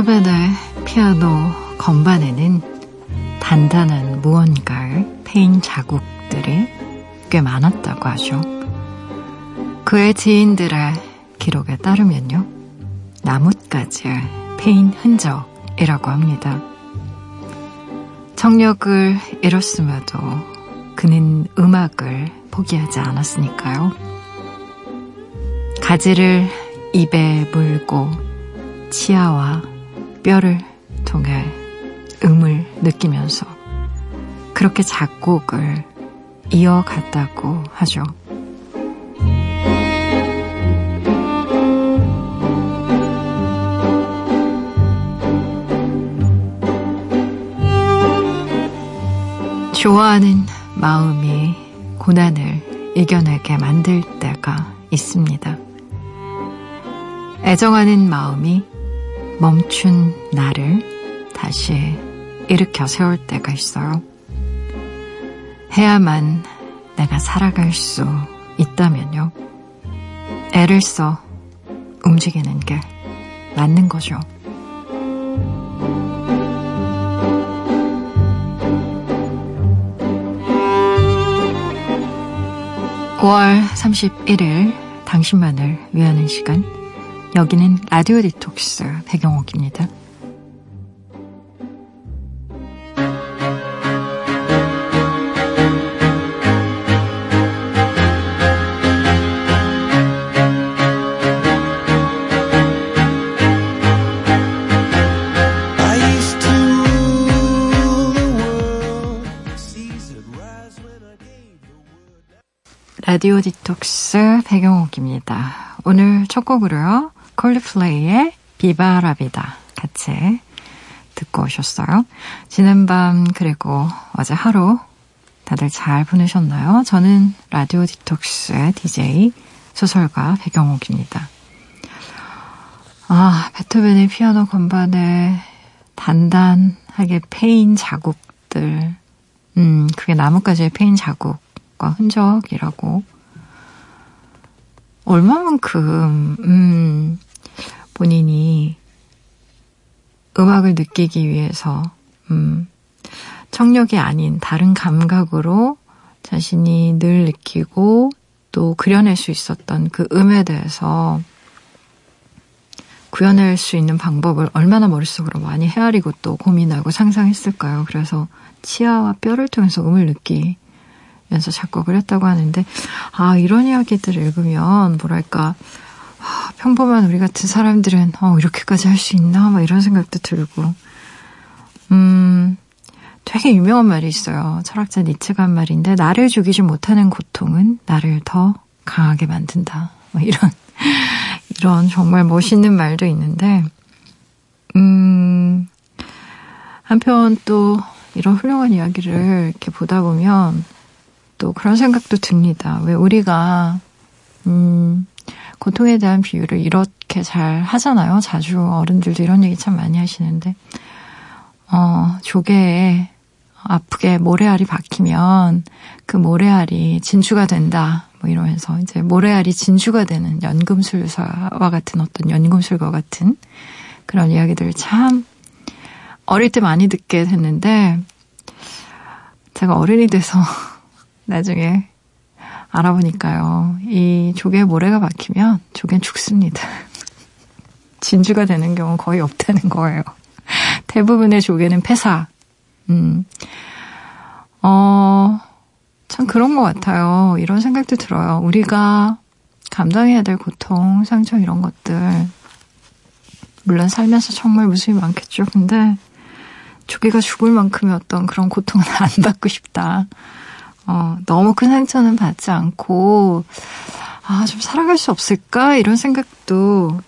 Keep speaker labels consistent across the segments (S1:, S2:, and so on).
S1: 베토벤의 피아노 건반에는 단단한 무언가의 패인 자국들이 꽤 많았다고 하죠. 그의 지인들의 기록에 따르면요. 나뭇가지의 패인 흔적이라고 합니다. 청력을 잃었음에도 그는 음악을 포기하지 않았으니까요. 가지를 입에 물고 치아와 뼈를 통해 음을 느끼면서 그렇게 작곡을 이어갔다고 하죠. 좋아하는 마음이 고난을 이겨내게 만들 때가 있습니다. 애정하는 마음이 멈춘 나를 다시 일으켜 세울 때가 있어요. 해야만 내가 살아갈 수 있다면요. 애를 써 움직이는 게 맞는 거죠. 5월 31일 당신만을 위하는 시간 여기는 라디오 디톡스 배경옥입니다. 라디오 디톡스 배경옥입니다. 오늘 첫 곡으로요. 콜드플레이의 Viva La Vida 같이 듣고 오셨어요. 지난 밤 그리고 어제 하루 다들 잘 보내셨나요? 저는 라디오 디톡스의 DJ 소설가 배경옥입니다. 아, 베토벤의 피아노 건반에 단단하게 패인 자국들, 음, 그게 나뭇가지의 페인 자국과 흔적이라고. 얼마만큼, 음, 본인이 음악을 느끼기 위해서, 음, 청력이 아닌 다른 감각으로 자신이 늘 느끼고 또 그려낼 수 있었던 그 음에 대해서 구현할 수 있는 방법을 얼마나 머릿속으로 많이 헤아리고 또 고민하고 상상했을까요? 그래서 치아와 뼈를 통해서 음을 느끼면서 작곡을 했다고 하는데, 아, 이런 이야기들을 읽으면, 뭐랄까, 아, 평범한 우리 같은 사람들은 어, 이렇게까지 할 수 있나? 막 이런 생각도 들고. 음, 되게 유명한 말이 있어요. 철학자 니체가 한 말인데 나를 죽이지 못하는 고통은 나를 더 강하게 만든다. 뭐 이런 이런 정말 멋있는 말도 있는데 음 한편 또 이런 훌륭한 이야기를 이렇게 보다 보면 또 그런 생각도 듭니다. 왜 우리가 음 고통에 대한 비유를 이렇게 잘 하잖아요. 자주 어른들도 이런 얘기 참 많이 하시는데, 어, 조개에 아프게 모래알이 박히면 그 모래알이 진주가 된다. 뭐 이러면서 이제 모래알이 진주가 되는 연금술사와 같은 어떤 연금술과 같은 그런 이야기들을 참 어릴 때 많이 듣게 됐는데 제가 어른이 돼서 나중에 알아보니까요. 이 조개에 모래가 박히면 조개는 죽습니다. 진주가 되는 경우는 거의 없다는 거예요. 대부분의 조개는 폐사. 음. 어, 참 그런 것 같아요. 이런 생각도 들어요. 우리가 감당해야 될 고통, 상처 이런 것들. 물론 살면서 정말 무수히 많겠죠. 근데 조개가 죽을 만큼의 어떤 그런 고통은 안 받고 싶다. 어, 너무 큰 상처는 받지 않고, 아, 좀 살아갈 수 없을까? 이런 생각도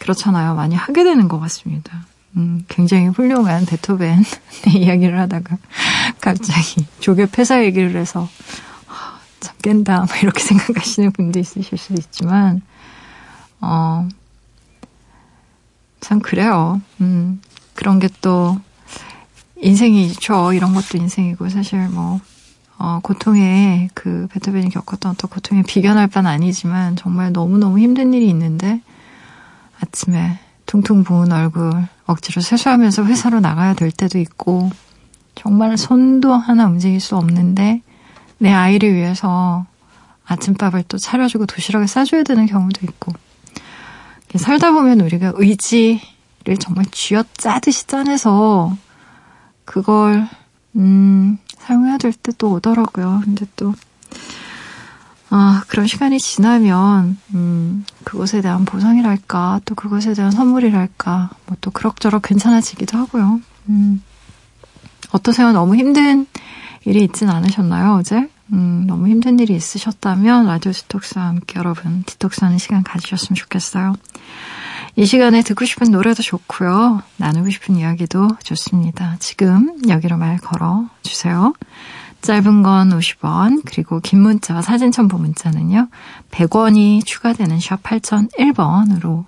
S1: 그렇잖아요. 많이 하게 되는 것 같습니다. 음, 굉장히 훌륭한 베토벤 이야기를 하다가 갑자기 조개 폐사 얘기를 해서 아, 참 깬다 막 이렇게 생각하시는 분도 있으실 수도 있지만 어, 참 그래요. 음, 그런 게 또 인생이죠. 이런 것도 인생이고 사실 뭐 어, 고통에 그 베토벤이 겪었던 어떤 고통에 비견할 바는 아니지만 정말 너무너무 힘든 일이 있는데 아침에 퉁퉁 부은 얼굴 억지로 세수하면서 회사로 나가야 될 때도 있고 정말 손도 하나 움직일 수 없는데 내 아이를 위해서 아침밥을 또 차려주고 도시락을 싸줘야 되는 경우도 있고 살다 보면 우리가 의지를 정말 쥐어 짜듯이 짜내서 그걸 음, 사용해야 될 때 또 오더라고요. 근데 또 아, 그런 시간이 지나면, 음, 그것에 대한 보상이랄까, 또 그것에 대한 선물이랄까, 뭐 또 그럭저럭 괜찮아지기도 하고요. 음, 어떠세요? 너무 힘든 일이 있진 않으셨나요, 어제? 음, 너무 힘든 일이 있으셨다면, 라디오 디톡스와 함께 여러분, 디톡스 하는 시간 가지셨으면 좋겠어요. 이 시간에 듣고 싶은 노래도 좋고요. 나누고 싶은 이야기도 좋습니다. 지금 여기로 말 걸어 주세요. 짧은 건 50원, 그리고 긴 문자와 사진 첨부 문자는요, 100원이 추가되는 샵 8001번으로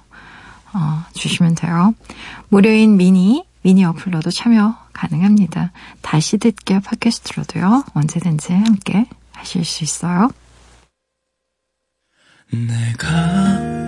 S1: 어, 주시면 돼요. 무료인 미니, 미니 어플러도 참여 가능합니다. 다시 듣기 팟캐스트로도요, 언제든지 함께 하실 수 있어요. 내가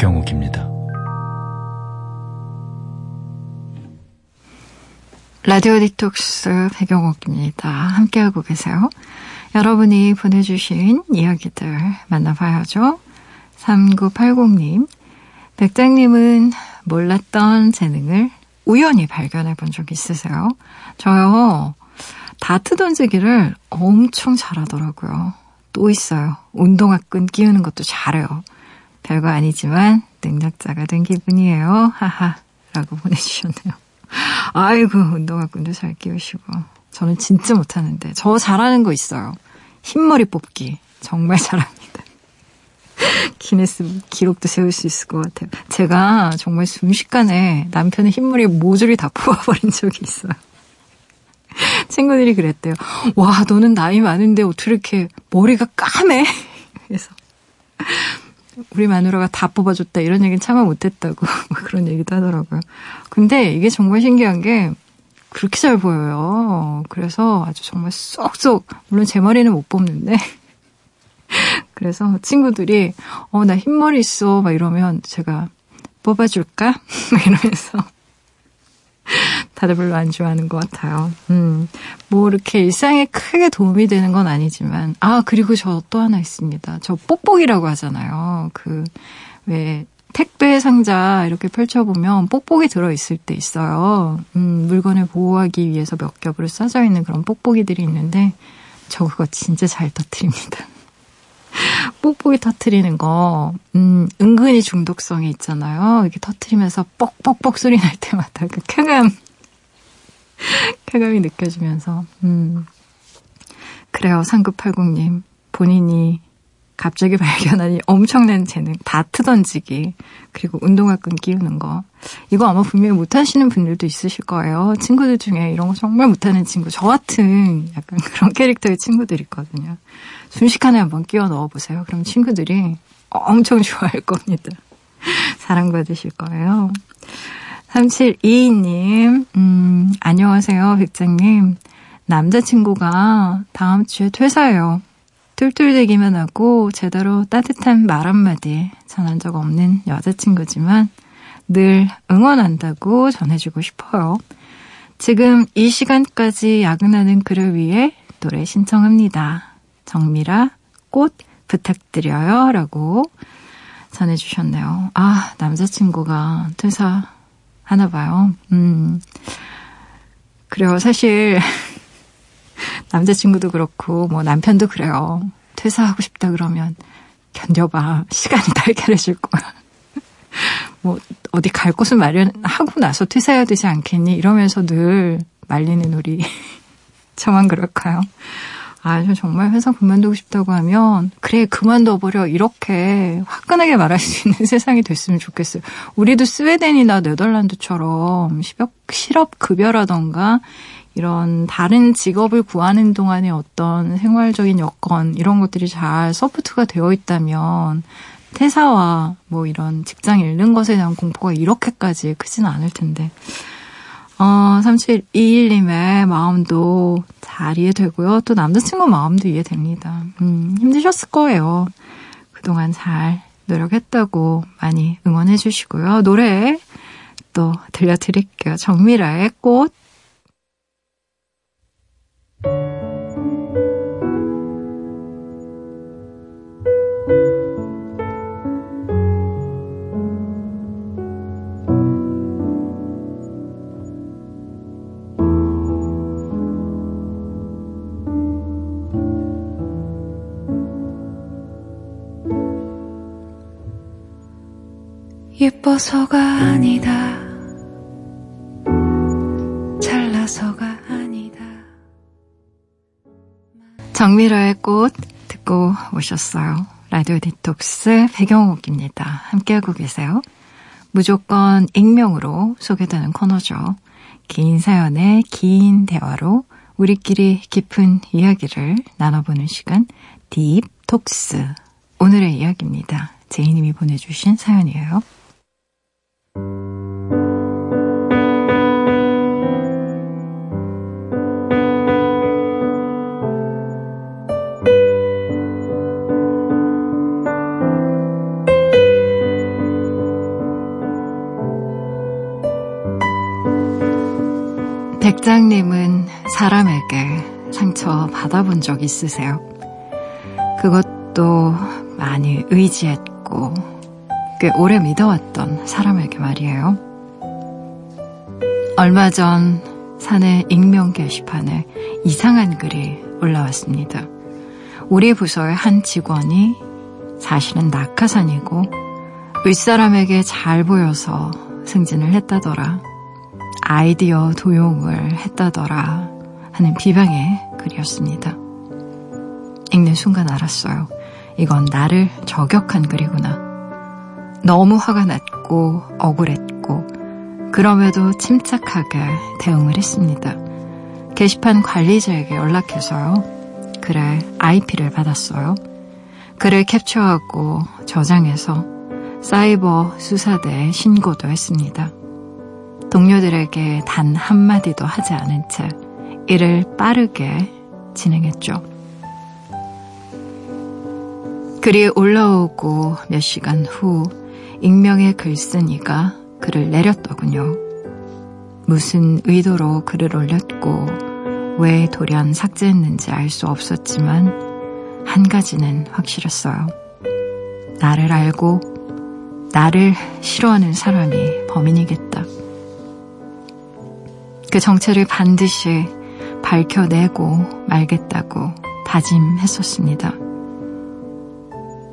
S1: 배경옥입니다. 라디오 디톡스 배경옥입니다. 함께하고 계세요. 여러분이 보내주신 이야기들 만나봐야죠. 3980님, 백장님은 몰랐던 재능을 우연히 발견해 본 적 있으세요? 저요, 다트 던지기를 엄청 잘하더라고요. 또 있어요. 운동화 끈 끼우는 것도 잘해요. 별거 아니지만 능력자가 된 기분이에요. 하하. 라고 보내주셨네요. 아이고, 운동화끈도 잘 끼우시고. 저는 진짜 못하는데. 저 잘하는 거 있어요. 흰머리 뽑기. 정말 잘합니다. 기네스 기록도 세울 수 있을 것 같아요. 제가 정말 순식간에 남편의 흰머리에 모조리 다 뽑아버린 적이 있어요. 친구들이 그랬대요. 와, 너는 나이 많은데 어떻게 이렇게 머리가 까매? 그래서 우리 마누라가 다 뽑아줬다 이런 얘기는 참아 못했다고 그런 얘기도 하더라고요. 근데 이게 정말 신기한 게 그렇게 잘 보여요. 그래서 아주 정말 쏙쏙 물론 제 머리는 못 뽑는데 그래서 친구들이 어 나 흰머리 있어 막 이러면 제가 뽑아줄까 이러면서 다들 별로 안 좋아하는 것 같아요. 음, 뭐 이렇게 일상에 크게 도움이 되는 건 아니지만, 아, 그리고 저 또 하나 있습니다. 저 뽁뽁이라고 하잖아요. 그, 왜, 택배 상자 이렇게 펼쳐보면 뽁뽁이 들어있을 때 있어요. 음, 물건을 보호하기 위해서 몇 겹으로 싸져 있는 그런 뽁뽁이들이 있는데, 저 그거 진짜 잘 터트립니다. 뽁뽁이 터트리는 거, 음, 은근히 중독성이 있잖아요. 이렇게 터트리면서 뻑뻑뻑 소리 날 때마다 그 쾌감, 쾌감이 느껴지면서, 음. 그래요, 3980님. 본인이 갑자기 발견한 이 엄청난 재능, 다트 던지기, 그리고 운동화 끈 끼우는 거. 이거 아마 분명히 못하시는 분들도 있으실 거예요. 친구들 중에 이런 거 정말 못하는 친구, 저 같은 약간 그런 캐릭터의 친구들 있거든요. 순식간에 한번 끼워 넣어보세요. 그럼 친구들이 엄청 좋아할 겁니다. 사랑받으실 거예요. 3722님, 음, 안녕하세요, 백장님. 남자친구가 다음 주에 퇴사해요. 툴툴대기만 하고 제대로 따뜻한 말 한마디 전한 적 없는 여자친구지만 늘 응원한다고 전해주고 싶어요. 지금 이 시간까지 야근하는 그를 위해 노래 신청합니다. 정미라 꽃 부탁드려요. 라고 전해주셨네요. 아, 남자친구가 퇴사 하나 봐요. 음. 그래요. 사실, 남자친구도 그렇고, 뭐 남편도 그래요. 퇴사하고 싶다 그러면, 견뎌봐. 시간이 다 해결해 줄 거야. 뭐, 어디 갈 곳을 마련하고 나서 퇴사해야 되지 않겠니? 이러면서 늘 말리는 우리. 저만 그럴까요? 아, 저 정말 회사 그만두고 싶다고 하면, 그래, 그만둬버려. 이렇게 화끈하게 말할 수 있는 세상이 됐으면 좋겠어요. 우리도 스웨덴이나 네덜란드처럼 실업, 실업급여라던가, 이런 다른 직업을 구하는 동안에 어떤 생활적인 여건, 이런 것들이 잘 support가 되어 있다면, 퇴사와 뭐 이런 직장 잃는 것에 대한 공포가 이렇게까지 크지는 않을 텐데. 어, 3721님의 마음도 잘 이해되고요. 또 남자친구 마음도 이해됩니다. 음, 힘드셨을 거예요. 그동안 잘 노력했다고 많이 응원해 주시고요. 노래 또 들려드릴게요. 정미라의 꽃. 예뻐서가 아니다. 잘나서가 아니다. 정미라의 꽃 듣고 오셨어요. 라디오 디톡스 배경옥입니다. 함께하고 계세요. 무조건 익명으로 소개되는 코너죠. 긴 사연의 긴 대화로 우리끼리 깊은 이야기를 나눠보는 시간 딥톡스 오늘의 이야기입니다. 제이님이 보내주신 사연이에요. 백장님은 사람에게 상처 받아본 적 있으세요? 그것도 많이 의지했고 꽤 오래 믿어왔던 사람에게 말이에요. 얼마 전 사내 익명 게시판에 이상한 글이 올라왔습니다. 우리 부서의 한 직원이 사실은 낙하산이고 윗사람에게 잘 보여서 승진을 했다더라. 아이디어 도용을 했다더라 하는 비방의 글이었습니다. 읽는 순간 알았어요. 이건 나를 저격한 글이구나. 너무 화가 났고 억울했고 그럼에도 침착하게 대응을 했습니다. 게시판 관리자에게 연락해서요. 그래 IP를 받았어요. 글을 캡처하고 저장해서 사이버 수사대에 신고도 했습니다. 동료들에게 단 한마디도 하지 않은 채 일을 빠르게 진행했죠. 글이 올라오고 몇 시간 후 익명의 글쓴이가 글을 내렸더군요. 무슨 의도로 글을 올렸고 왜 돌연 삭제했는지 알 수 없었지만 한 가지는 확실했어요. 나를 알고 나를 싫어하는 사람이 범인이겠다. 그 정체를 반드시 밝혀내고 말겠다고 다짐했었습니다.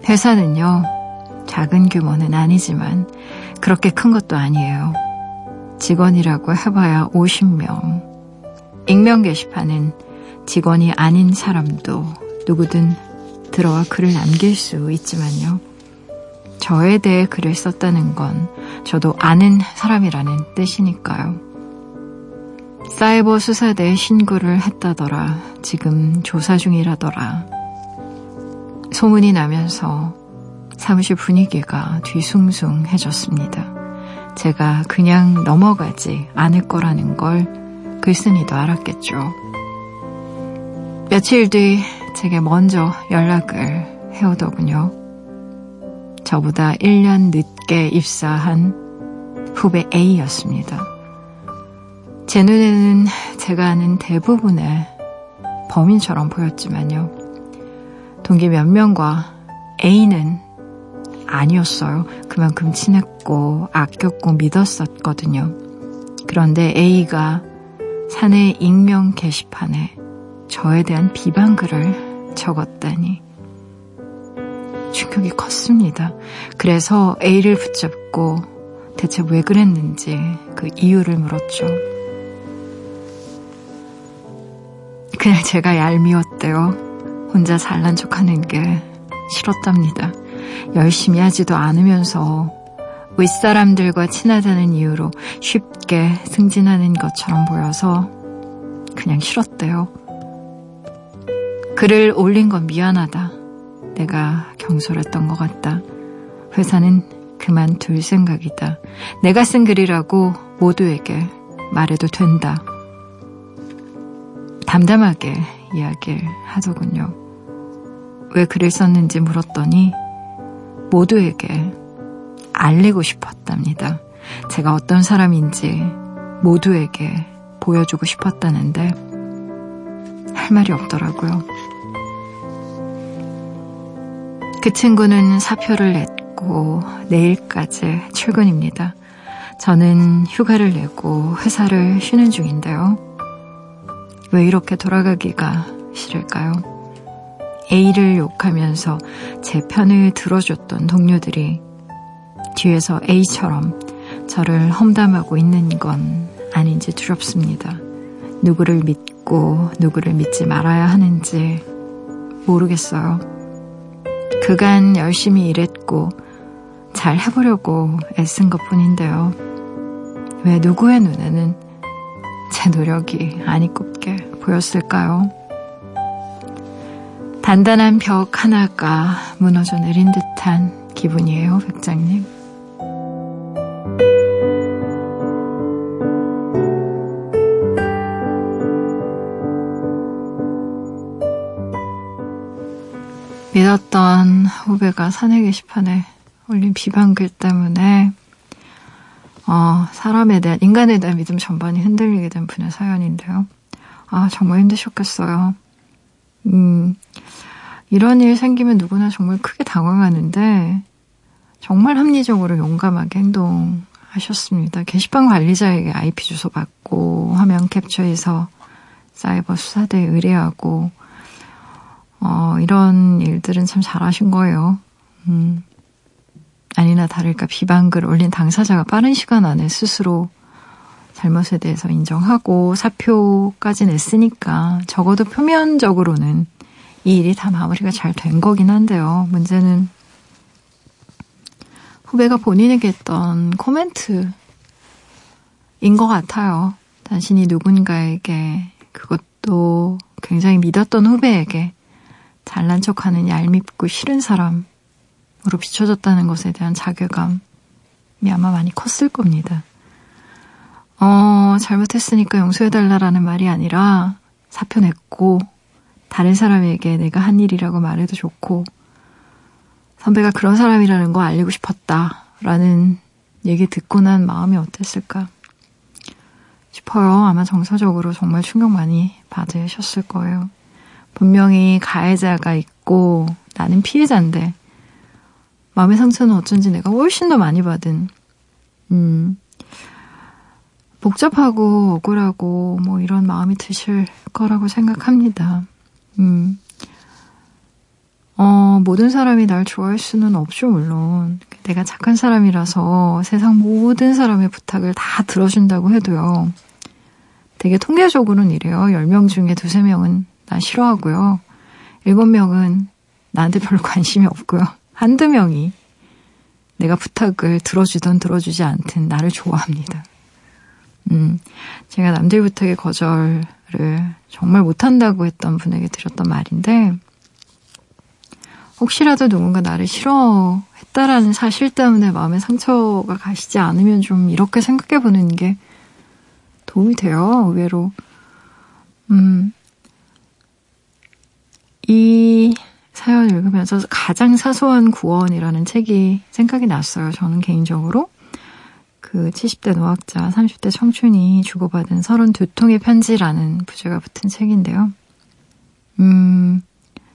S1: 회사는요, 작은 규모는 아니지만 그렇게 큰 것도 아니에요. 직원이라고 해봐야 50명. 익명 게시판은 직원이 아닌 사람도 누구든 들어와 글을 남길 수 있지만요. 저에 대해 글을 썼다는 건 저도 아는 사람이라는 뜻이니까요. 사이버 수사대에 신고를 했다더라. 지금 조사 중이라더라. 소문이 나면서 사무실 분위기가 뒤숭숭해졌습니다. 제가 그냥 넘어가지 않을 거라는 걸 글쓴이도 알았겠죠. 며칠 뒤 제게 먼저 연락을 해오더군요. 저보다 1년 늦게 입사한 후배 A였습니다. 제 눈에는 제가 아는 대부분의 범인처럼 보였지만요. 동기 몇 명과 A는 아니었어요. 그만큼 친했고 아꼈고 믿었었거든요. 그런데 A가 사내 익명 게시판에 저에 대한 비방글을 적었다니 충격이 컸습니다. 그래서 A를 붙잡고 대체 왜 그랬는지 그 이유를 물었죠. 그냥 제가 얄미웠대요. 혼자 잘난 척 하는 게 싫었답니다. 열심히 하지도 않으면서 윗사람들과 친하다는 이유로 쉽게 승진하는 것처럼 보여서 그냥 싫었대요. 글을 올린 건 미안하다. 내가 경솔했던 것 같다. 회사는 그만둘 생각이다. 내가 쓴 글이라고 모두에게 말해도 된다. 담담하게 이야기를 하더군요. 왜 글을 썼는지 물었더니 모두에게 알리고 싶었답니다. 제가 어떤 사람인지 모두에게 보여주고 싶었다는데 할 말이 없더라고요. 그 친구는 사표를 냈고 내일까지 출근입니다. 저는 휴가를 내고 회사를 쉬는 중인데요. 왜 이렇게 돌아가기가 싫을까요? A를 욕하면서 제 편을 들어줬던 동료들이 뒤에서 A처럼 저를 험담하고 있는 건 아닌지 두렵습니다. 누구를 믿고 누구를 믿지 말아야 하는지 모르겠어요. 그간 열심히 일했고 잘 해보려고 애쓴 것 뿐인데요. 왜 누구의 눈에는 제 노력이 아니 꼽게 보였을까요? 단단한 벽 하나가 무너져 내린 듯한 기분이에요, 백장님. 믿었던 후배가 사내 게시판에 올린 비방글 때문에 어, 사람에 대한 인간에 대한 믿음 전반이 흔들리게 된 분의 사연인데요. 아 정말 힘드셨겠어요. 음, 이런 일 생기면 누구나 정말 크게 당황하는데 정말 합리적으로 용감하게 행동하셨습니다. 게시판 관리자에게 IP 주소 받고 화면 캡처해서 사이버 수사대에 의뢰하고 어, 이런 일들은 참 잘하신 거예요. 음, 아니나 다를까 비방글 올린 당사자가 빠른 시간 안에 스스로 잘못에 대해서 인정하고 사표까지 냈으니까 적어도 표면적으로는 이 일이 다 마무리가 잘 된 거긴 한데요. 문제는 후배가 본인에게 했던 코멘트인 것 같아요. 당신이 누군가에게 그것도 굉장히 믿었던 후배에게 잘난 척하는 얄밉고 싫은 사람으로 비춰졌다는 것에 대한 자괴감이 아마 많이 컸을 겁니다. 어, 잘못했으니까 용서해달라라는 말이 아니라 사표 냈고 다른 사람에게 내가 한 일이라고 말해도 좋고 선배가 그런 사람이라는 거 알리고 싶었다라는 얘기 듣고 난 마음이 어땠을까 싶어요. 아마 정서적으로 정말 충격 많이 받으셨을 거예요. 분명히 가해자가 있고 나는 피해자인데 마음의 상처는 어쩐지 내가 훨씬 더 많이 받은 음 복잡하고 억울하고 뭐 이런 마음이 드실 거라고 생각합니다. 음. 어, 모든 사람이 날 좋아할 수는 없죠, 물론. 내가 착한 사람이라서 세상 모든 사람의 부탁을 다 들어준다고 해도요. 되게 통계적으로는 이래요. 10명 중에 두세 명은 나 싫어하고요. 일곱 명은 나한테 별로 관심이 없고요. 한두 명이 내가 부탁을 들어주든 들어주지 않든 나를 좋아합니다. 음, 제가 남들 부탁에 거절을 정말 못한다고 했던 분에게 드렸던 말인데, 혹시라도 누군가 나를 싫어했다라는 사실 때문에 마음에 상처가 가시지 않으면 좀 이렇게 생각해 보는 게 도움이 돼요, 의외로. 음, 이 사연 읽으면서 가장 사소한 구원이라는 책이 생각이 났어요. 저는 개인적으로. 그 70대 노학자, 30대 청춘이 주고받은 32통의 편지라는 부제가 붙은 책인데요. 음,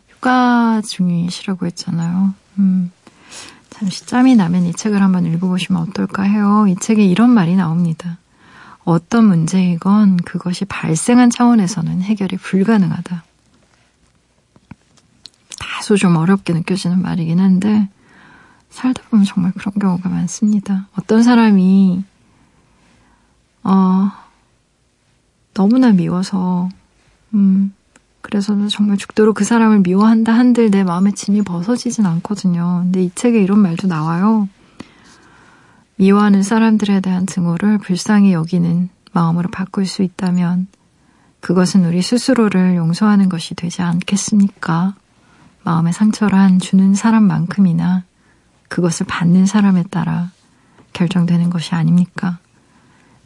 S1: 휴가 중이시라고 했잖아요. 음, 잠시 짬이 나면 이 책을 한번 읽어보시면 어떨까 해요. 이 책에 이런 말이 나옵니다. 어떤 문제이건 그것이 발생한 차원에서는 해결이 불가능하다. 다소 좀 어렵게 느껴지는 말이긴 한데, 살다 보면 정말 그런 경우가 많습니다. 어떤 사람이, 어, 너무나 미워서, 음, 그래서 정말 죽도록 그 사람을 미워한다 한들 내 마음의 짐이 벗어지진 않거든요. 근데 이 책에 이런 말도 나와요. 미워하는 사람들에 대한 증오를 불쌍히 여기는 마음으로 바꿀 수 있다면 그것은 우리 스스로를 용서하는 것이 되지 않겠습니까? 마음의 상처란 주는 사람만큼이나 그것을 받는 사람에 따라 결정되는 것이 아닙니까?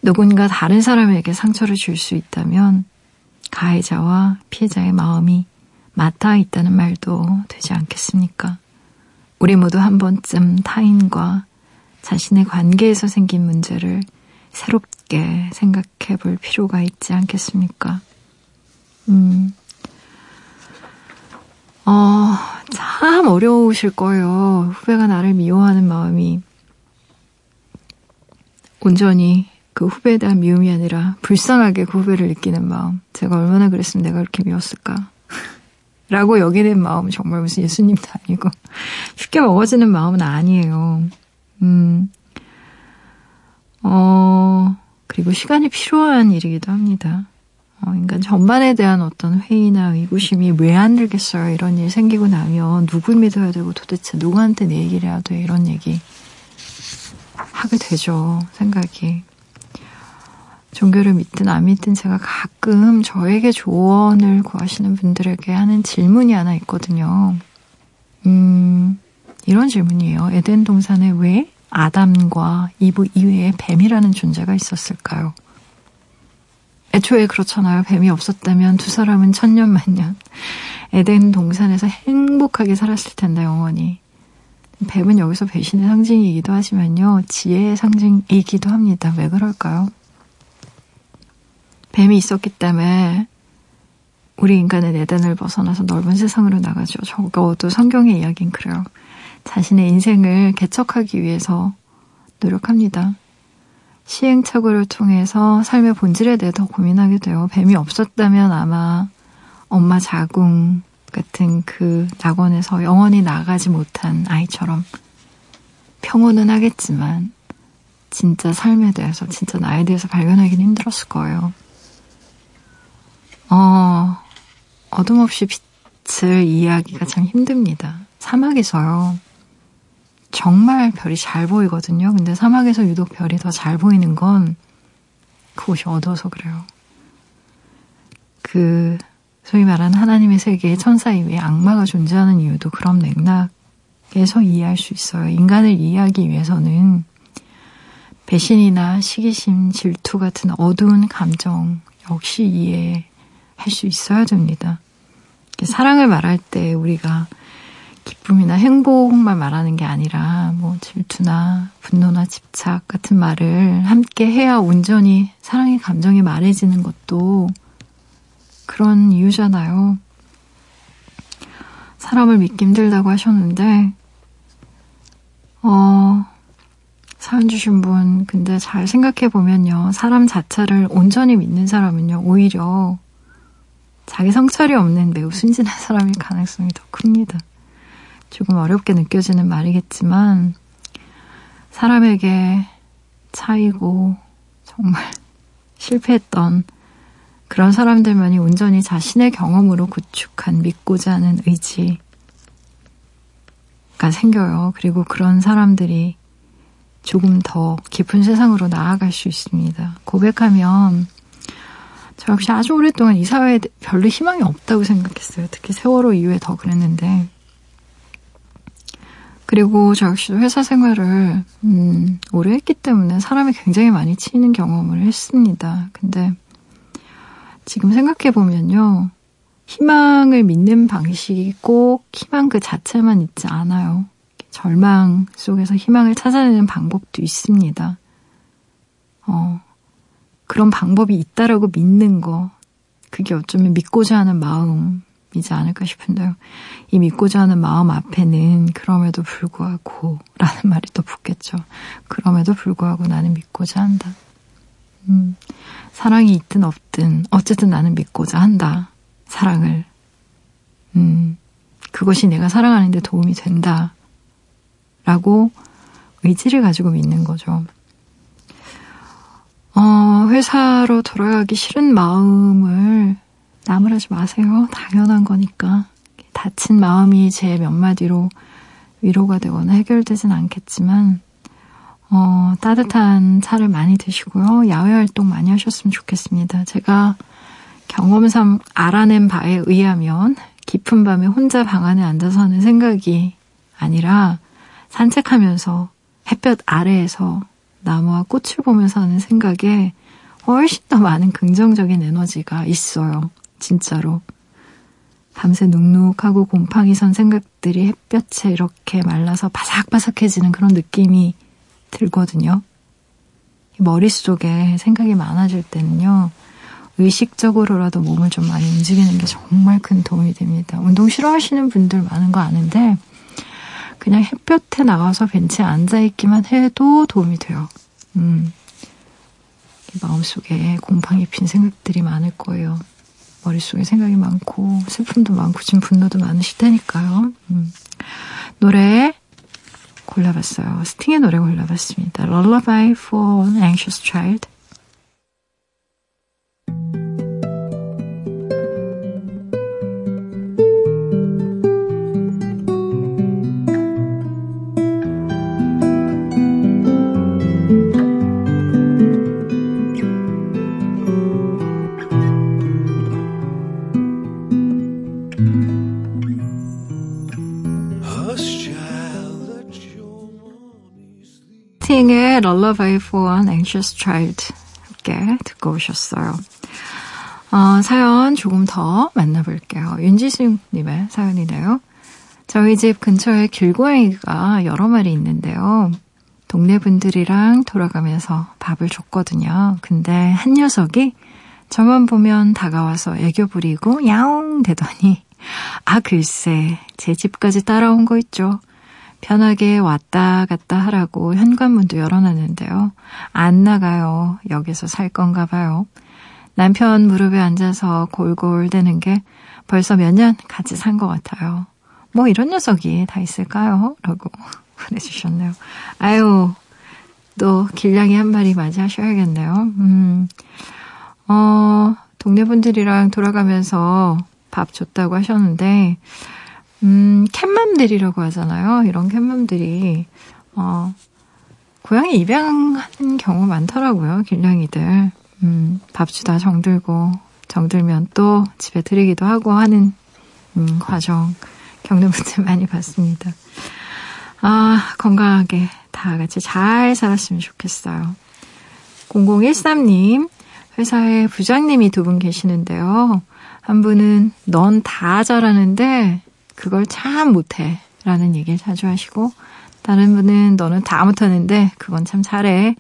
S1: 누군가 다른 사람에게 상처를 줄 수 있다면 가해자와 피해자의 마음이 맞닿아 있다는 말도 되지 않겠습니까? 우리 모두 한 번쯤 타인과 자신의 관계에서 생긴 문제를 새롭게 생각해 볼 필요가 있지 않겠습니까? 음, 어, 참 어려우실 거예요. 후배가 나를 미워하는 마음이 온전히 그 후배에 대한 미움이 아니라 불쌍하게 그 후배를 느끼는 마음. 제가 얼마나 그랬으면 내가 그렇게 미웠을까. 라고 여기는 마음은 정말 무슨 예수님도 아니고 쉽게 먹어지는 마음은 아니에요. 음, 어, 그리고 시간이 필요한 일이기도 합니다. 어, 인간 전반에 대한 어떤 회의나 의구심이 왜 안 들겠어요? 이런 일 생기고 나면 누굴 믿어야 되고 도대체 누구한테 내 얘기를 해야 돼? 이런 얘기 하게 되죠. 생각이. 종교를 믿든 안 믿든 제가 가끔 저에게 조언을 구하시는 분들에게 하는 질문이 하나 있거든요. 음, 이런 질문이에요. 에덴 동산에 왜 아담과 이브 이외에 뱀이라는 존재가 있었을까요? 애초에 그렇잖아요. 뱀이 없었다면 두 사람은 천년만년 에덴 동산에서 행복하게 살았을 텐데 영원히. 뱀은 여기서 배신의 상징이기도 하지만요. 지혜의 상징이기도 합니다. 왜 그럴까요? 뱀이 있었기 때문에 우리 인간은 에덴을 벗어나서 넓은 세상으로 나가죠. 적어도 성경의 이야기는 그래요. 자신의 인생을 개척하기 위해서 노력합니다. 시행착오를 통해서 삶의 본질에 대해 더 고민하게 돼요. 뱀이 없었다면 아마 엄마 자궁 같은 그 낙원에서 영원히 나가지 못한 아이처럼 평온은 하겠지만 진짜 삶에 대해서, 진짜 나에 대해서 발견하기는 힘들었을 거예요. 어, 어둠 없이 빛을 이해하기가 참 힘듭니다. 사막에서요. 정말 별이 잘 보이거든요. 근데 사막에서 유독 별이 더 잘 보이는 건 그곳이 어두워서 그래요. 그, 소위 말하는 하나님의 세계에 천사 이외에 악마가 존재하는 이유도 그런 맥락에서 이해할 수 있어요. 인간을 이해하기 위해서는 배신이나 시기심, 질투 같은 어두운 감정 역시 이해 할 수 있어야 됩니다. 사랑을 말할 때 우리가 기쁨이나 행복만 말하는 게 아니라 뭐 질투나 분노나 집착 같은 말을 함께 해야 온전히 사랑의 감정이 말해지는 것도 그런 이유잖아요. 사람을 믿기 힘들다고 하셨는데, 어, 사연 주신 분, 근데 잘 생각해 보면요. 사람 자체를 온전히 믿는 사람은요, 오히려 자기 성찰이 없는 매우 순진한 사람일 가능성이 더 큽니다. 조금 어렵게 느껴지는 말이겠지만, 사람에게 차이고, 정말 실패했던 그런 사람들만이 온전히 자신의 경험으로 구축한 믿고자 하는 의지가 생겨요. 그리고 그런 사람들이 조금 더 깊은 세상으로 나아갈 수 있습니다. 고백하면 저 역시 아주 오랫동안 이 사회에 별로 희망이 없다고 생각했어요. 특히 세월호 이후에 더 그랬는데. 그리고 저 역시도 회사 생활을 음, 오래 했기 때문에 사람이 굉장히 많이 치이는 경험을 했습니다. 근데 지금 생각해 보면요. 희망을 믿는 방식이 꼭 희망 그 자체만 있지 않아요. 절망 속에서 희망을 찾아내는 방법도 있습니다. 어, 그런 방법이 있다라고 믿는 거, 그게 어쩌면 믿고자 하는 마음 이지 않을까 싶은데요. 이 믿고자 하는 마음 앞에는 그럼에도 불구하고 라는 말이 또 붙겠죠. 그럼에도 불구하고 나는 믿고자 한다. 음, 사랑이 있든 없든 어쨌든 나는 믿고자 한다. 사랑을. 음, 그것이 내가 사랑하는데 도움이 된다. 라고 의지를 가지고 믿는 거죠. 어, 회사로 돌아가기 싫은 마음을 나무라지 마세요. 당연한 거니까. 다친 마음이 제 몇 마디로 위로가 되거나 해결되진 않겠지만, 어, 따뜻한 차를 많이 드시고요. 야외 활동 많이 하셨으면 좋겠습니다. 제가 경험상 알아낸 바에 의하면 깊은 밤에 혼자 방 안에 앉아서 하는 생각이 아니라 산책하면서 햇볕 아래에서 나무와 꽃을 보면서 하는 생각에 훨씬 더 많은 긍정적인 에너지가 있어요. 진짜로. 밤새 눅눅하고 곰팡이 선 생각들이 햇볕에 이렇게 말라서 바삭바삭해지는 그런 느낌이 들거든요. 머릿속에 생각이 많아질 때는요, 의식적으로라도 몸을 좀 많이 움직이는 게 정말 큰 도움이 됩니다. 운동 싫어하시는 분들 많은 거 아는데, 그냥 햇볕에 나가서 벤치에 앉아있기만 해도 도움이 돼요. 음. 마음속에 곰팡이 핀 생각들이 많을 거예요. 머릿속에 생각이 많고 슬픔도 많고 지금 분노도 많으실 테니까요. 음. 노래 골라봤어요. 스팅의 노래 골라봤습니다. Lullaby for an Anxious Child. Lullaby for an Anxious Child 함께 듣고 오셨어요. 어, 사연 조금 더 만나볼게요. 윤지승님의 사연이네요. 저희 집 근처에 길고양이가 여러 마리 있는데요. 동네 분들이랑 돌아가면서 밥을 줬거든요. 근데 한 녀석이 저만 보면 다가와서 애교 부리고 야옹 대더니 아 글쎄 제 집까지 따라온 거 있죠. 편하게 왔다 갔다 하라고 현관문도 열어놨는데요. 안 나가요. 여기서 살 건가 봐요. 남편 무릎에 앉아서 골골대는 게 벌써 몇 년 같이 산 것 같아요. 뭐 이런 녀석이 다 있을까요? 라고 보내주셨네요. 아유, 또 길냥이 한 마리 맞이하셔야겠네요. 음, 어, 동네 분들이랑 돌아가면서 밥 줬다고 하셨는데, 음, 캣맘들이라고 하잖아요. 이런 캣맘들이, 어, 고양이 입양하는 경우 많더라고요. 길냥이들. 음, 밥 주다 정들고, 정들면 또 집에 들이기도 하고 하는, 음, 과정 겪는 분들 많이 봤습니다. 아, 건강하게 다 같이 잘 살았으면 좋겠어요. 0013님, 회사에 부장님이 두 분 계시는데요. 한 분은 넌 다 잘하는데 그걸 참 못해. 라는 얘기를 자주 하시고, 다른 분은 너는 다 못하는데, 그건 참 잘해.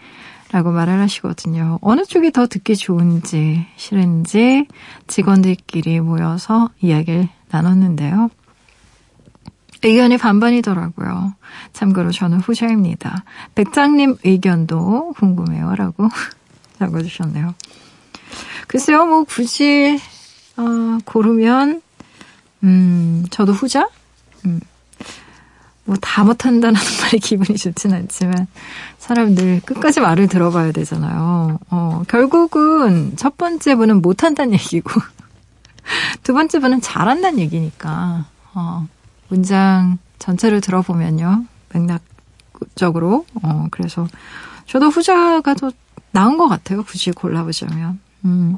S1: 라고 말을 하시거든요. 어느 쪽이 더 듣기 좋은지, 싫은지 직원들끼리 모여서 이야기를 나눴는데요. 의견이 반반이더라고요. 참고로 저는 후자입니다. 백장님 의견도 궁금해요. 라고 적어주셨네요. 글쎄요, 뭐 굳이 어, 고르면 음, 저도 후자? 음, 뭐 다 못한다는 말이 기분이 좋진 않지만 사람들 끝까지 말을 들어봐야 되잖아요. 어, 결국은 첫 번째 분은 못한다는 얘기고 두 번째 분은 잘한다는 얘기니까 어, 문장 전체를 들어보면요. 맥락적으로 어, 그래서 저도 후자가 더 나은 것 같아요. 굳이 골라보자면. 음,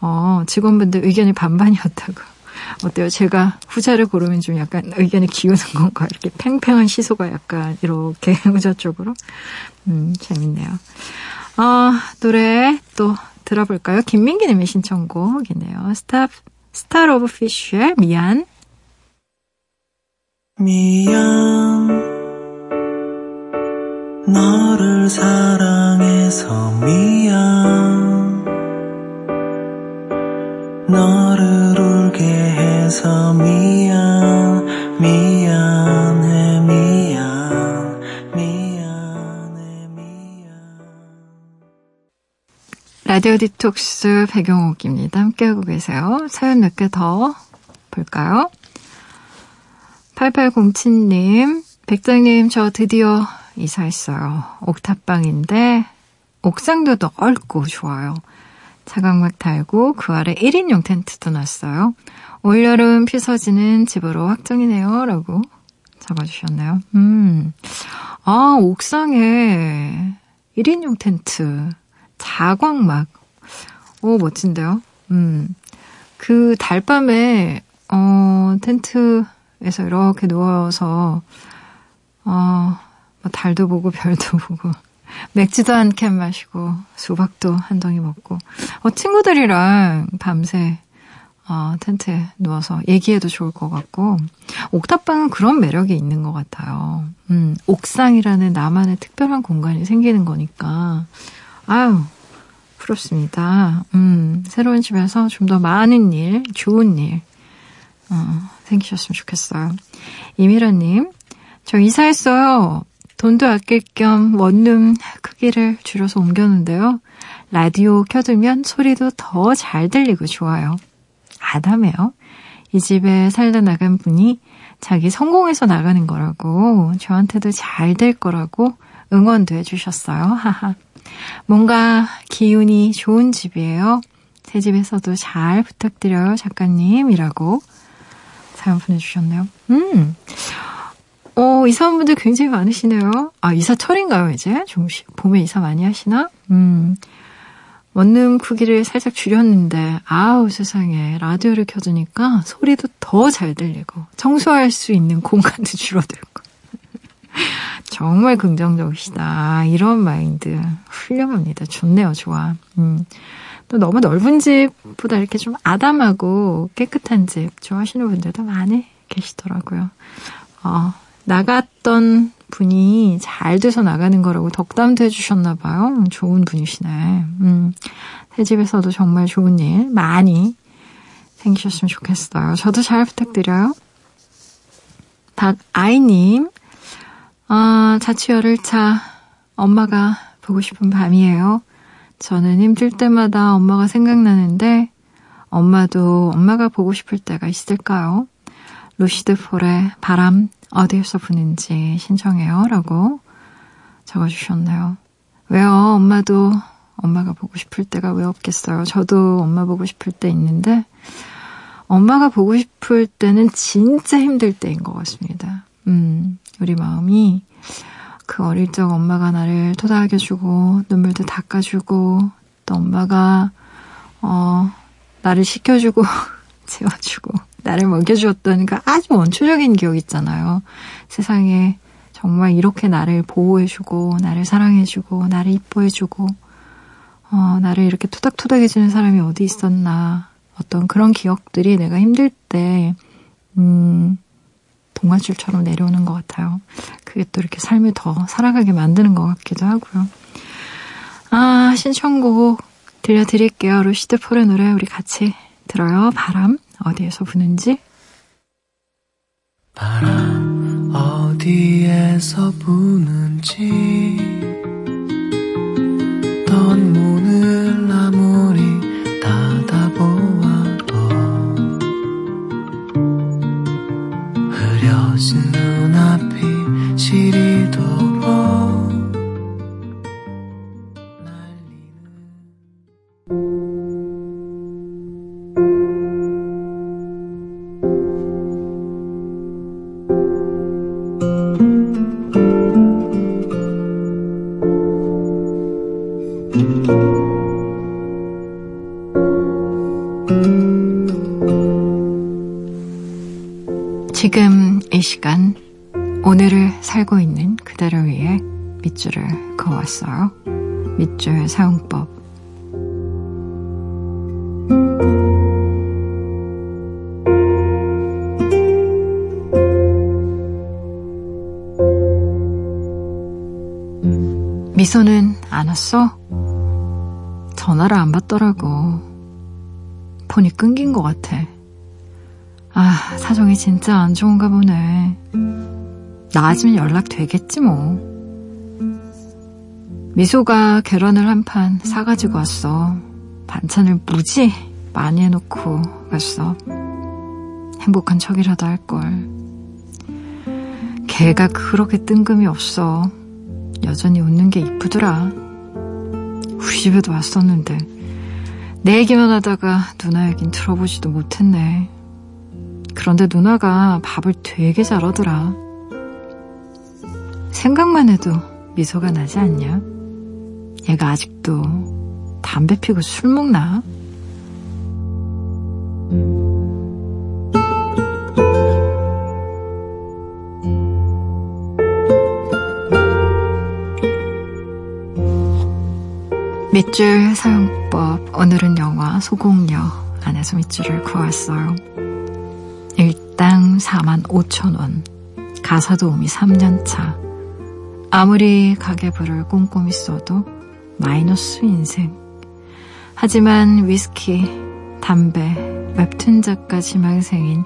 S1: 어, 직원분들 의견이 반반이었다고. 어때요? 제가 후자를 고르면 좀 약간 의견이 기우는 건가? 이렇게 팽팽한 시소가 약간 이렇게 후자 쪽으로. 음, 재밌네요. 아, 노래 또 들어볼까요? 김민기님의 신청곡이네요. 스타, 스타 오브 피쉬의 미안. 미안. 너를 사랑해서 미안. 라디오 디톡스 배경옥입니다. 함께하고 계세요. 사연 몇 개 더 볼까요? 8807님, 백장님, 저 드디어 이사했어요. 옥탑방인데, 옥상도 넓고 좋아요. 차광막 달고 그 아래 1인용 텐트도 놨어요. 올여름 피서지는 집으로 확정이네요. 라고 잡아주셨나요? 음. 아, 옥상에 1인용 텐트. 자광막. 오, 멋진데요? 음. 그 달밤에, 어, 텐트에서 이렇게 누워서, 어, 뭐 달도 보고 별도 보고, 맥주도 한 캔 마시고, 수박도 한 덩이 먹고, 어, 친구들이랑 밤새 어, 텐트에 누워서 얘기해도 좋을 것 같고, 옥탑방은 그런 매력이 있는 것 같아요. 음, 옥상이라는 나만의 특별한 공간이 생기는 거니까, 아유, 부럽습니다. 음, 새로운 집에서 좀 더 많은 일, 좋은 일, 어, 생기셨으면 좋겠어요. 이미라님, 저 이사했어요. 돈도 아낄 겸 원룸 크기를 줄여서 옮겼는데요. 라디오 켜두면 소리도 더 잘 들리고 좋아요. 아담해요. 이 집에 살다 나간 분이 자기 성공해서 나가는 거라고 저한테도 잘 될 거라고 응원도 해주셨어요. 하하. 뭔가 기운이 좋은 집이에요. 새 집에서도 잘 부탁드려요, 작가님이라고 사연 보내주셨네요. 음. 어, 이사분들 굉장히 많으시네요. 아, 이사철인가요, 이제? 조금씩. 봄에 이사 많이 하시나? 음. 원룸 크기를 살짝 줄였는데 아우 세상에 라디오를 켜두니까 소리도 더 잘 들리고 청소할 수 있는 공간도 줄어들고 정말 긍정적이시다 이런 마인드 훌륭합니다 좋네요 좋아 음. 또 너무 넓은 집보다 이렇게 좀 아담하고 깨끗한 집 좋아하시는 분들도 많이 계시더라고요 어, 나갔던 분이 잘 돼서 나가는 거라고 덕담도 해주셨나 봐요. 좋은 분이시네. 음, 새 집에서도 정말 좋은 일 많이 생기셨으면 좋겠어요. 저도 잘 부탁드려요. 박아이님, 아, 자취 열흘차 엄마가 보고 싶은 밤이에요. 저는 힘들 때마다 엄마가 생각나는데 엄마도 엄마가 보고 싶을 때가 있을까요? 루시드 폴의 바람 어디에서 부는지 신청해요. 라고 적어주셨나요? 왜요? 엄마도 엄마가 보고 싶을 때가 왜 없겠어요? 저도 엄마 보고 싶을 때 있는데, 엄마가 보고 싶을 때는 진짜 힘들 때인 것 같습니다. 음, 우리 마음이 그 어릴 적 엄마가 나를 토닥여주고, 눈물도 닦아주고, 또 엄마가, 어, 나를 시켜주고, 재워주고, 나를 먹여주었던 그 아주 원초적인 기억 있잖아요. 세상에 정말 이렇게 나를 보호해주고, 나를 사랑해주고, 나를 이뻐해주고, 어, 나를 이렇게 토닥토닥 해주는 사람이 어디 있었나. 어떤 그런 기억들이 내가 힘들 때, 음, 동화줄처럼 내려오는 것 같아요. 그게 또 이렇게 삶을 더 살아가게 만드는 것 같기도 하고요. 아, 신청곡 들려드릴게요. 루시드 폴의 노래 우리 같이 들어요. 바람. 어디에서 부는지? 바람 어디에서 부는지 것 같아. 아, 사정이 진짜 안 좋은가 보네. 나아지면 연락 되겠지 뭐. 미소가 계란을 한 판 사가지고 왔어. 반찬을 무지 많이 해놓고 갔어. 행복한 척이라도 할걸. 걔가 그렇게 뜬금이 없어. 여전히 웃는 게 이쁘더라. 우리 집에도 왔었는데 내 얘기만 하다가 누나 얘긴 들어보지도 못했네. 그런데 누나가 밥을 되게 잘하더라. 생각만 해도 미소가 나지 않냐? 얘가 아직도 담배 피고 술 먹나? 밑줄 사용법. 오늘은 영화 소공녀 안에서 밑줄을 그었어요. 일당 4만 5천 원. 가사 도우미 3년차. 아무리 가계부를 꼼꼼히 써도 마이너스 인생. 하지만 위스키, 담배, 웹툰 작가 지망생인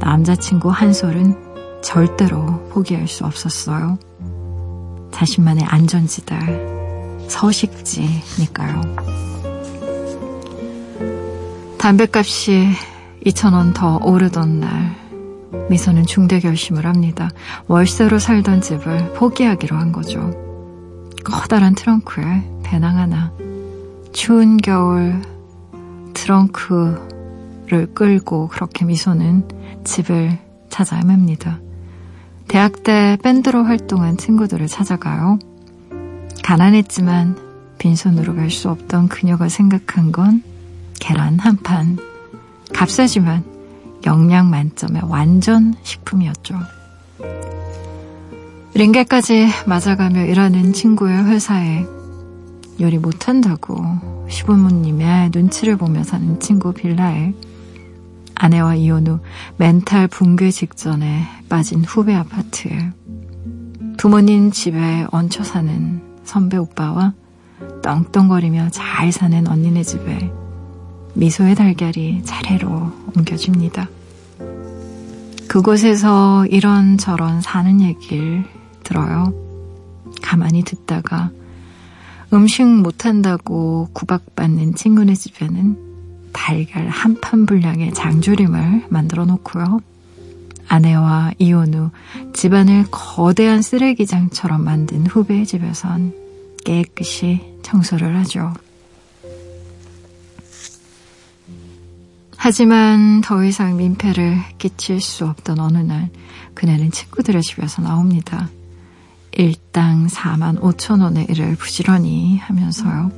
S1: 남자친구 한솔은 절대로 포기할 수 없었어요. 자신만의 안전지대 서식지니까요. 담배값이 2천원 더 오르던 날 미소는 중대 결심을 합니다. 월세로 살던 집을 포기하기로 한 거죠. 커다란 트렁크에 배낭 하나, 추운 겨울 트렁크를 끌고 그렇게 미소는 집을 찾아 헤맵니다. 대학 때 밴드로 활동한 친구들을 찾아가요. 가난했지만 빈손으로 갈 수 없던 그녀가 생각한 건 계란 한 판. 값싸지만 영양 만점의 완전 식품이었죠. 링게까지 맞아가며 일하는 친구의 회사에 요리 못한다고 시부모님의 눈치를 보며 사는 친구 빌라에 아내와 이혼 후 멘탈 붕괴 직전에 빠진 후배 아파트에 부모님 집에 얹혀 사는 선배 오빠와 떵떵거리며 잘 사는 언니네 집에 미소의 달걀이 차례로 옮겨집니다. 그곳에서 이런저런 사는 얘기를 들어요. 가만히 듣다가 음식 못한다고 구박받는 친구네 집에는 달걀 한 판 분량의 장조림을 만들어 놓고요. 아내와 이혼 후 집안을 거대한 쓰레기장처럼 만든 후배의 집에선 깨끗이 청소를 하죠. 하지만 더 이상 민폐를 끼칠 수 없던 어느 날 그녀는 친구들의 집에서 나옵니다. 일당 4만 5천 원의 일을 부지런히 하면서요.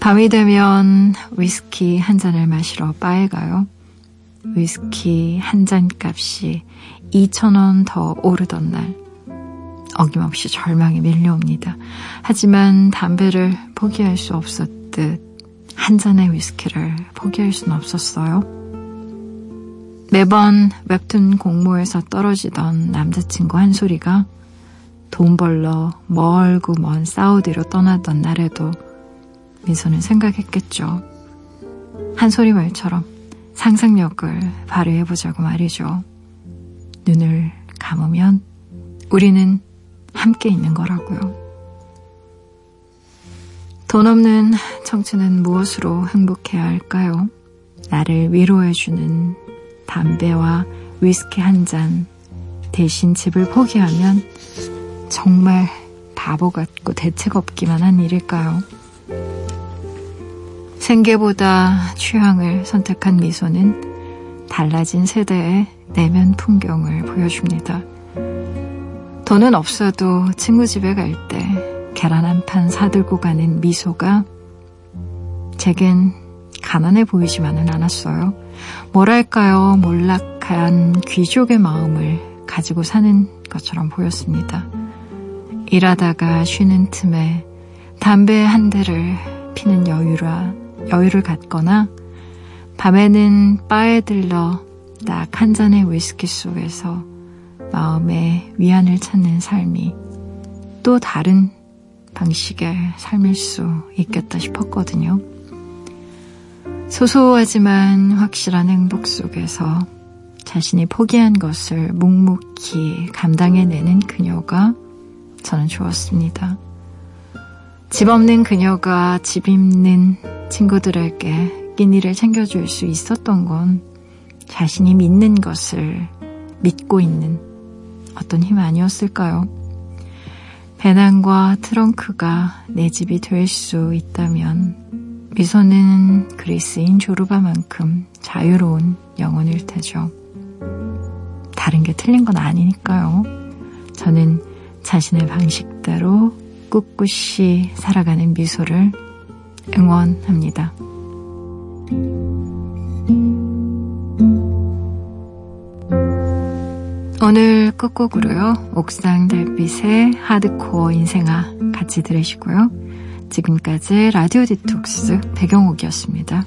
S1: 밤이 되면 위스키 한 잔을 마시러 바에 가요. 위스키 한 잔 값이 2천원 더 오르던 날 어김없이 절망이 밀려옵니다. 하지만 담배를 포기할 수 없었듯 한 잔의 위스키를 포기할 수는 없었어요. 매번 웹툰 공모에서 떨어지던 남자친구 한 소리가 돈 벌러 멀고 먼 사우디로 떠나던 날에도 미소는 생각했겠죠. 한 소리 말처럼 상상력을 발휘해보자고 말이죠. 눈을 감으면 우리는 함께 있는 거라고요. 돈 없는 청춘은 무엇으로 행복해야 할까요? 나를 위로해주는 담배와 위스키 한 잔 대신 집을 포기하면 정말 바보 같고 대책 없기만 한 일일까요? 생계보다 취향을 선택한 미소는 달라진 세대의 내면 풍경을 보여줍니다. 돈은 없어도 친구 집에 갈 때 계란 한 판 사들고 가는 미소가 제겐 가난해 보이지만은 않았어요. 뭐랄까요, 몰락한 귀족의 마음을 가지고 사는 것처럼 보였습니다. 일하다가 쉬는 틈에 담배 한 대를 피는 여유라 여유를 갖거나 밤에는 바에 들러 딱 한 잔의 위스키 속에서 마음의 위안을 찾는 삶이 또 다른 방식의 삶일 수 있겠다 싶었거든요. 소소하지만 확실한 행복 속에서 자신이 포기한 것을 묵묵히 감당해내는 그녀가 저는 좋았습니다. 집 없는 그녀가 집 있는 친구들에게 끼니를 챙겨줄 수 있었던 건 자신이 믿는 것을 믿고 있는 어떤 힘 아니었을까요? 배낭과 트렁크가 내 집이 될 수 있다면 미소는 그리스인 조르바만큼 자유로운 영혼일 테죠. 다른 게 틀린 건 아니니까요. 저는 자신의 방식대로 꿋꿋이 살아가는 미소를 응원합니다. 오늘 끝곡으로요. 옥상 달빛의 하드코어 인생아 같이 들으시고요. 지금까지 라디오 디톡스 배경옥이었습니다.